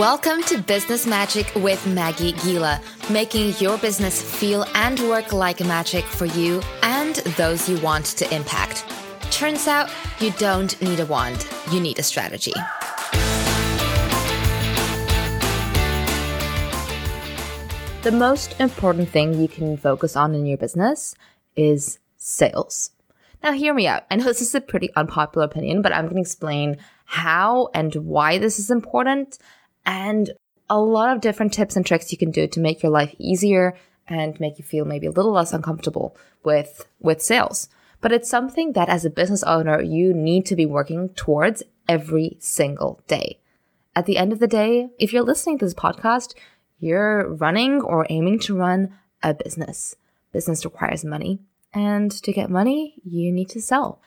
Welcome to Business Magic with Maggie Giele, making your business feel and work like magic for you and those you want to impact. Turns out you don't need a wand, you need a strategy. The most important thing you can focus on in your business is sales. Now, hear me out. I know this is a pretty unpopular opinion, but I'm going to explain how and why this is important and a lot of different tips and tricks you can do to make your life easier and make you feel maybe a little less uncomfortable with, with sales. But it's something that as a business owner, you need to be working towards every single day. At the end of the day, if you're listening to this podcast, you're running or aiming to run a business. Business requires money. And to get money, you need to sell.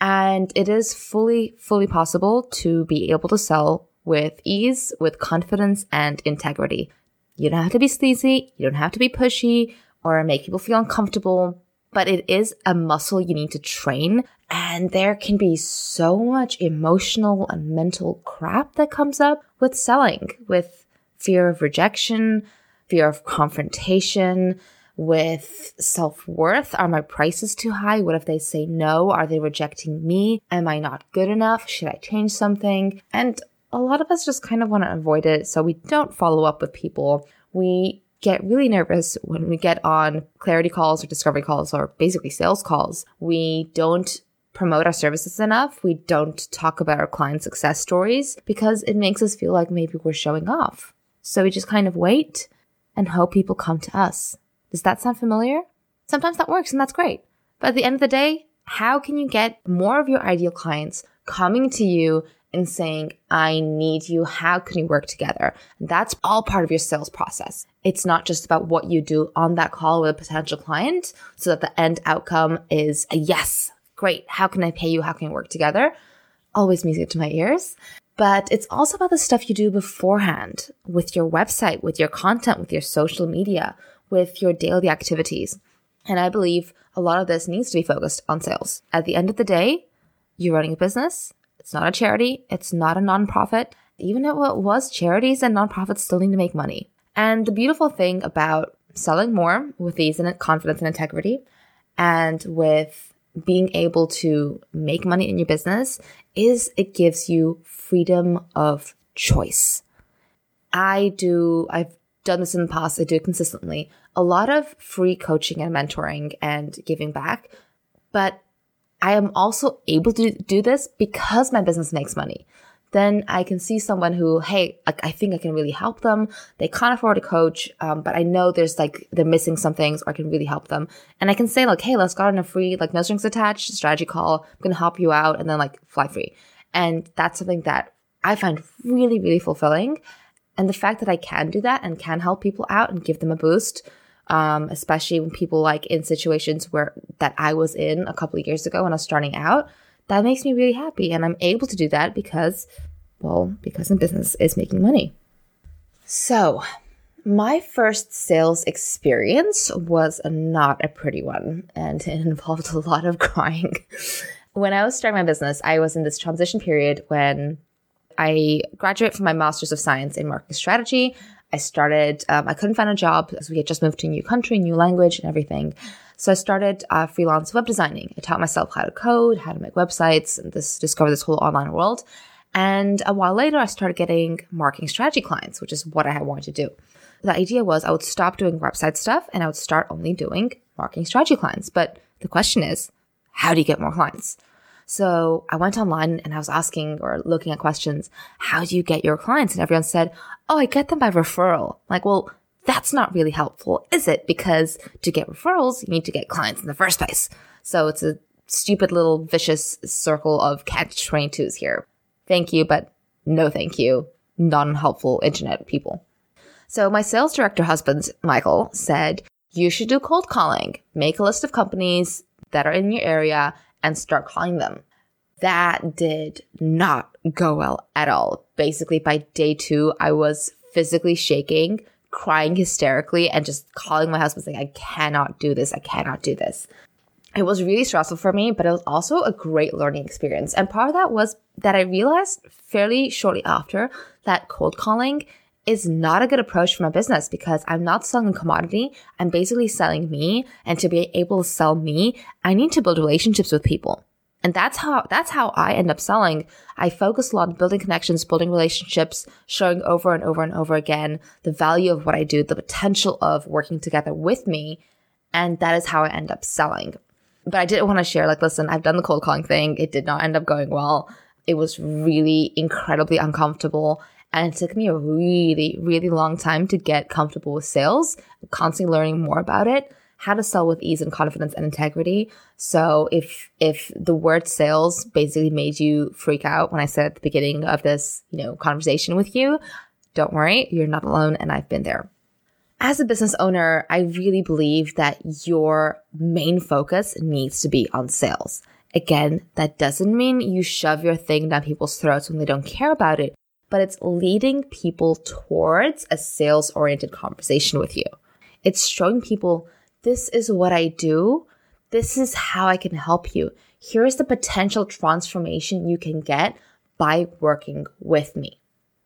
And it is fully, fully possible to be able to sell with ease, with confidence and integrity. You don't have to be sleazy. You don't have to be pushy or make people feel uncomfortable, but it is a muscle you need to train. And there can be so much emotional and mental crap that comes up with selling, with fear of rejection, fear of confrontation, with self worth. Are my prices too high? What if they say no? Are they rejecting me? Am I not good enough? Should I change something? And a lot of us just kind of want to avoid it. So we don't follow up with people. We get really nervous when we get on clarity calls or discovery calls or basically sales calls. We don't promote our services enough. We don't talk about our client success stories because it makes us feel like maybe we're showing off. So we just kind of wait and hope people come to us. Does that sound familiar? Sometimes that works and that's great. But at the end of the day, how can you get more of your ideal clients coming to you and saying, I need you. How can we work together? That's all part of your sales process. It's not just about what you do on that call with a potential client so that the end outcome is a yes. Great. How can I pay you? How can we work together? Always music to my ears. But it's also about the stuff you do beforehand with your website, with your content, with your social media, with your daily activities. And I believe a lot of this needs to be focused on sales. At the end of the day, you're running a business it's not a charity. It's not a nonprofit. Even if it was, charities and nonprofits still need to make money. And the beautiful thing about selling more with ease and confidence and integrity and with being able to make money in your business is it gives you freedom of choice. I do, I've done this in the past, I do it consistently. A lot of free coaching and mentoring and giving back, but I am also able to do this because my business makes money. Then I can see someone who, hey, like, I think I can really help them. They can't afford a coach, um, but I know there's like, they're missing some things or I can really help them. And I can say like, hey, let's go on a free, like no strings attached strategy call. I'm to help you out and then like fly free. And that's something that I find really, really fulfilling. And the fact that I can do that and can help people out and give them a boost um, especially when people like in situations where that I was in a couple of years ago when I was starting out, that makes me really happy. And I'm able to do that because, well, because in business is making money. So, my first sales experience was not a pretty one and it involved a lot of crying. when I was starting my business, I was in this transition period when I graduated from my master's of science in marketing strategy. I started, um, I couldn't find a job because we had just moved to a new country, new language and everything. So I started uh, freelance web designing. I taught myself how to code, how to make websites and this, discover this whole online world. And a while later, I started getting marketing strategy clients, which is what I wanted to do. The idea was I would stop doing website stuff and I would start only doing marketing strategy clients. But the question is, how do you get more clients? So I went online and I was asking or looking at questions. How do you get your clients? And everyone said, Oh, I get them by referral. Like, well, that's not really helpful, is it? Because to get referrals, you need to get clients in the first place. So it's a stupid little vicious circle of catch 22s here. Thank you, but no thank you. Non helpful internet people. So my sales director husband, Michael, said, you should do cold calling. Make a list of companies that are in your area and start calling them. That did not go well at all. Basically, by day two, I was physically shaking, crying hysterically, and just calling my husband saying, I cannot do this. I cannot do this. It was really stressful for me, but it was also a great learning experience. And part of that was that I realized fairly shortly after that cold calling is not a good approach for my business because I'm not selling a commodity. I'm basically selling me. And to be able to sell me, I need to build relationships with people. And that's how, that's how I end up selling. I focus a lot on building connections, building relationships, showing over and over and over again the value of what I do, the potential of working together with me. And that is how I end up selling. But I didn't want to share, like, listen, I've done the cold calling thing. It did not end up going well. It was really incredibly uncomfortable. And it took me a really, really long time to get comfortable with sales, constantly learning more about it how to sell with ease and confidence and integrity. So if if the word sales basically made you freak out when I said at the beginning of this, you know, conversation with you, don't worry, you're not alone and I've been there. As a business owner, I really believe that your main focus needs to be on sales. Again, that doesn't mean you shove your thing down people's throats when they don't care about it, but it's leading people towards a sales oriented conversation with you. It's showing people this is what I do. This is how I can help you. Here is the potential transformation you can get by working with me.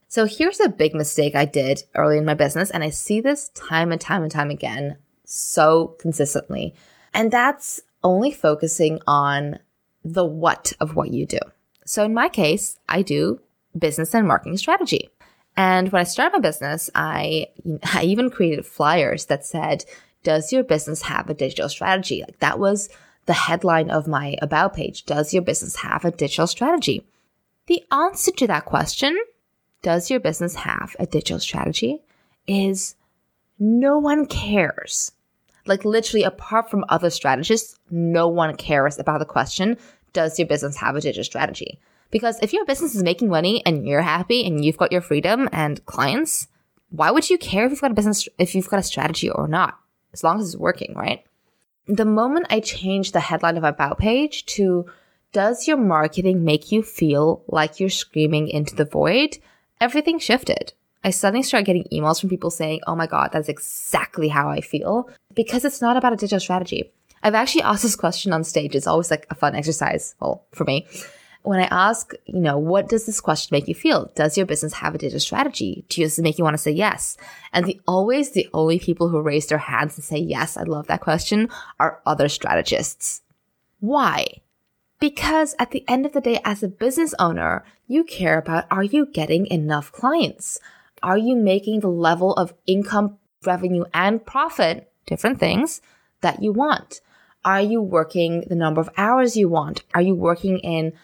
So here's a big mistake I did early in my business. And I see this time and time and time again so consistently. And that's only focusing on the what of what you do. So in my case, I do business and marketing strategy. And when I started my business, I, I even created flyers that said, does your business have a digital strategy? Like that was the headline of my about page. Does your business have a digital strategy? The answer to that question, does your business have a digital strategy, is no one cares. Like literally apart from other strategists, no one cares about the question, does your business have a digital strategy? Because if your business is making money and you're happy and you've got your freedom and clients, why would you care if you've got a business, if you've got a strategy or not? as long as it's working, right? The moment I changed the headline of about page to does your marketing make you feel like you're screaming into the void? Everything shifted. I suddenly started getting emails from people saying, Oh my God, that's exactly how I feel because it's not about a digital strategy. I've actually asked this question on stage. It's always like a fun exercise. Well, for me, when I ask, you know, what does this question make you feel? Does your business have a digital strategy? Does it make you want to say yes? And the always the only people who raise their hands and say yes, I love that question are other strategists. Why? Because at the end of the day, as a business owner, you care about are you getting enough clients? Are you making the level of income, revenue, and profit, different things, that you want? Are you working the number of hours you want? Are you working in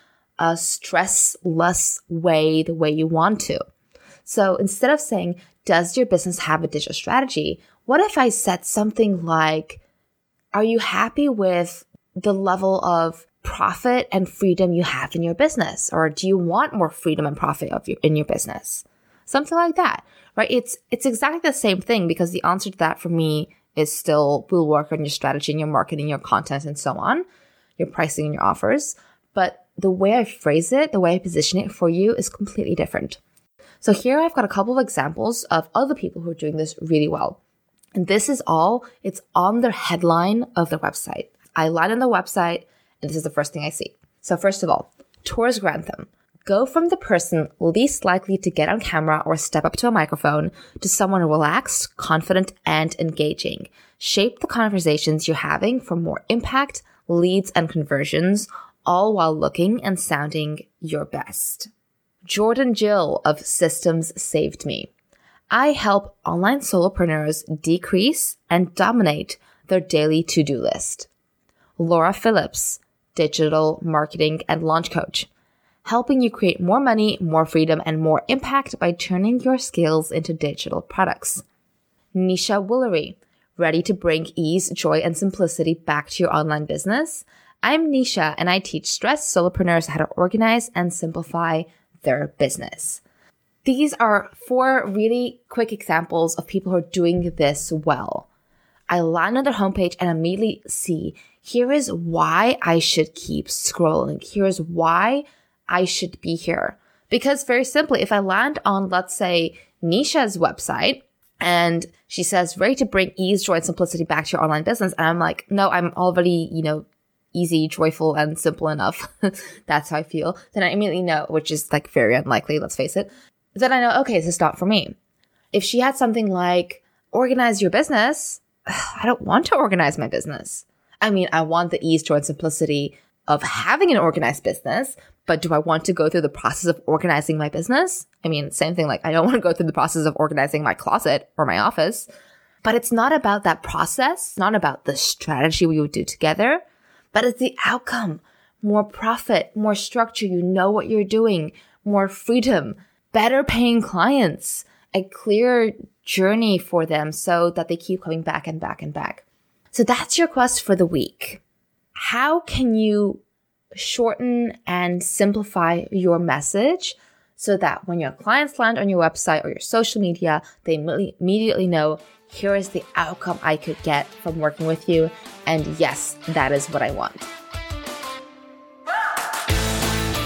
a stressless way, the way you want to. So instead of saying, does your business have a digital strategy? What if I said something like, are you happy with the level of profit and freedom you have in your business? Or do you want more freedom and profit of your, in your business? Something like that, right? It's, it's exactly the same thing because the answer to that for me is still, we'll work on your strategy and your marketing, your content and so on, your pricing and your offers. But the way I phrase it, the way I position it for you is completely different. So here I've got a couple of examples of other people who are doing this really well. And this is all, it's on the headline of their website. I land on the website and this is the first thing I see. So first of all, Tours Grantham. Go from the person least likely to get on camera or step up to a microphone to someone relaxed, confident, and engaging. Shape the conversations you're having for more impact, leads, and conversions all while looking and sounding your best. Jordan Gill of Systems Saved Me. I help online solopreneurs decrease and dominate their daily to-do list. Laura Phillips, digital marketing and launch coach, helping you create more money, more freedom, and more impact by turning your skills into digital products. Nesha Woolery, ready to bring ease, joy, and simplicity back to your online business? I'm Nesha and I teach stressed solopreneurs how to organize and simplify their business. These are four really quick examples of people who are doing this well. I land on their homepage and immediately see here is why I should keep scrolling. Here's why I should be here. Because very simply, if I land on, let's say, Nesha's website and she says, ready to bring ease, joy, and simplicity back to your online business. And I'm like, no, I'm already, you know, easy, joyful, and simple enough, that's how I feel, then I immediately know, which is like very unlikely, let's face it, then I know, okay, this is not for me. If she had something like, organize your business, I don't want to organize my business. I mean, I want the ease, and simplicity of having an organized business, but do I want to go through the process of organizing my business? I mean, same thing, like I don't want to go through the process of organizing my closet or my office. But it's not about that process, not about the strategy we would do together, but it's the outcome. More profit, more structure, you know what you're doing, more freedom, better paying clients, a clear journey for them so that they keep coming back and back and back. So that's your quest for the week. How can you shorten and simplify your message so that when your clients land on your website or your social media, they immediately know here is the outcome I could get from working with you. And yes, that is what I want.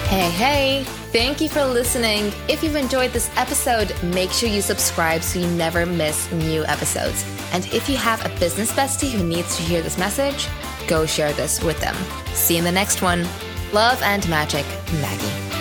Hey, hey, thank you for listening. If you've enjoyed this episode, make sure you subscribe so you never miss new episodes. And if you have a business bestie who needs to hear this message, go share this with them. See you in the next one. Love and magic, Maggie.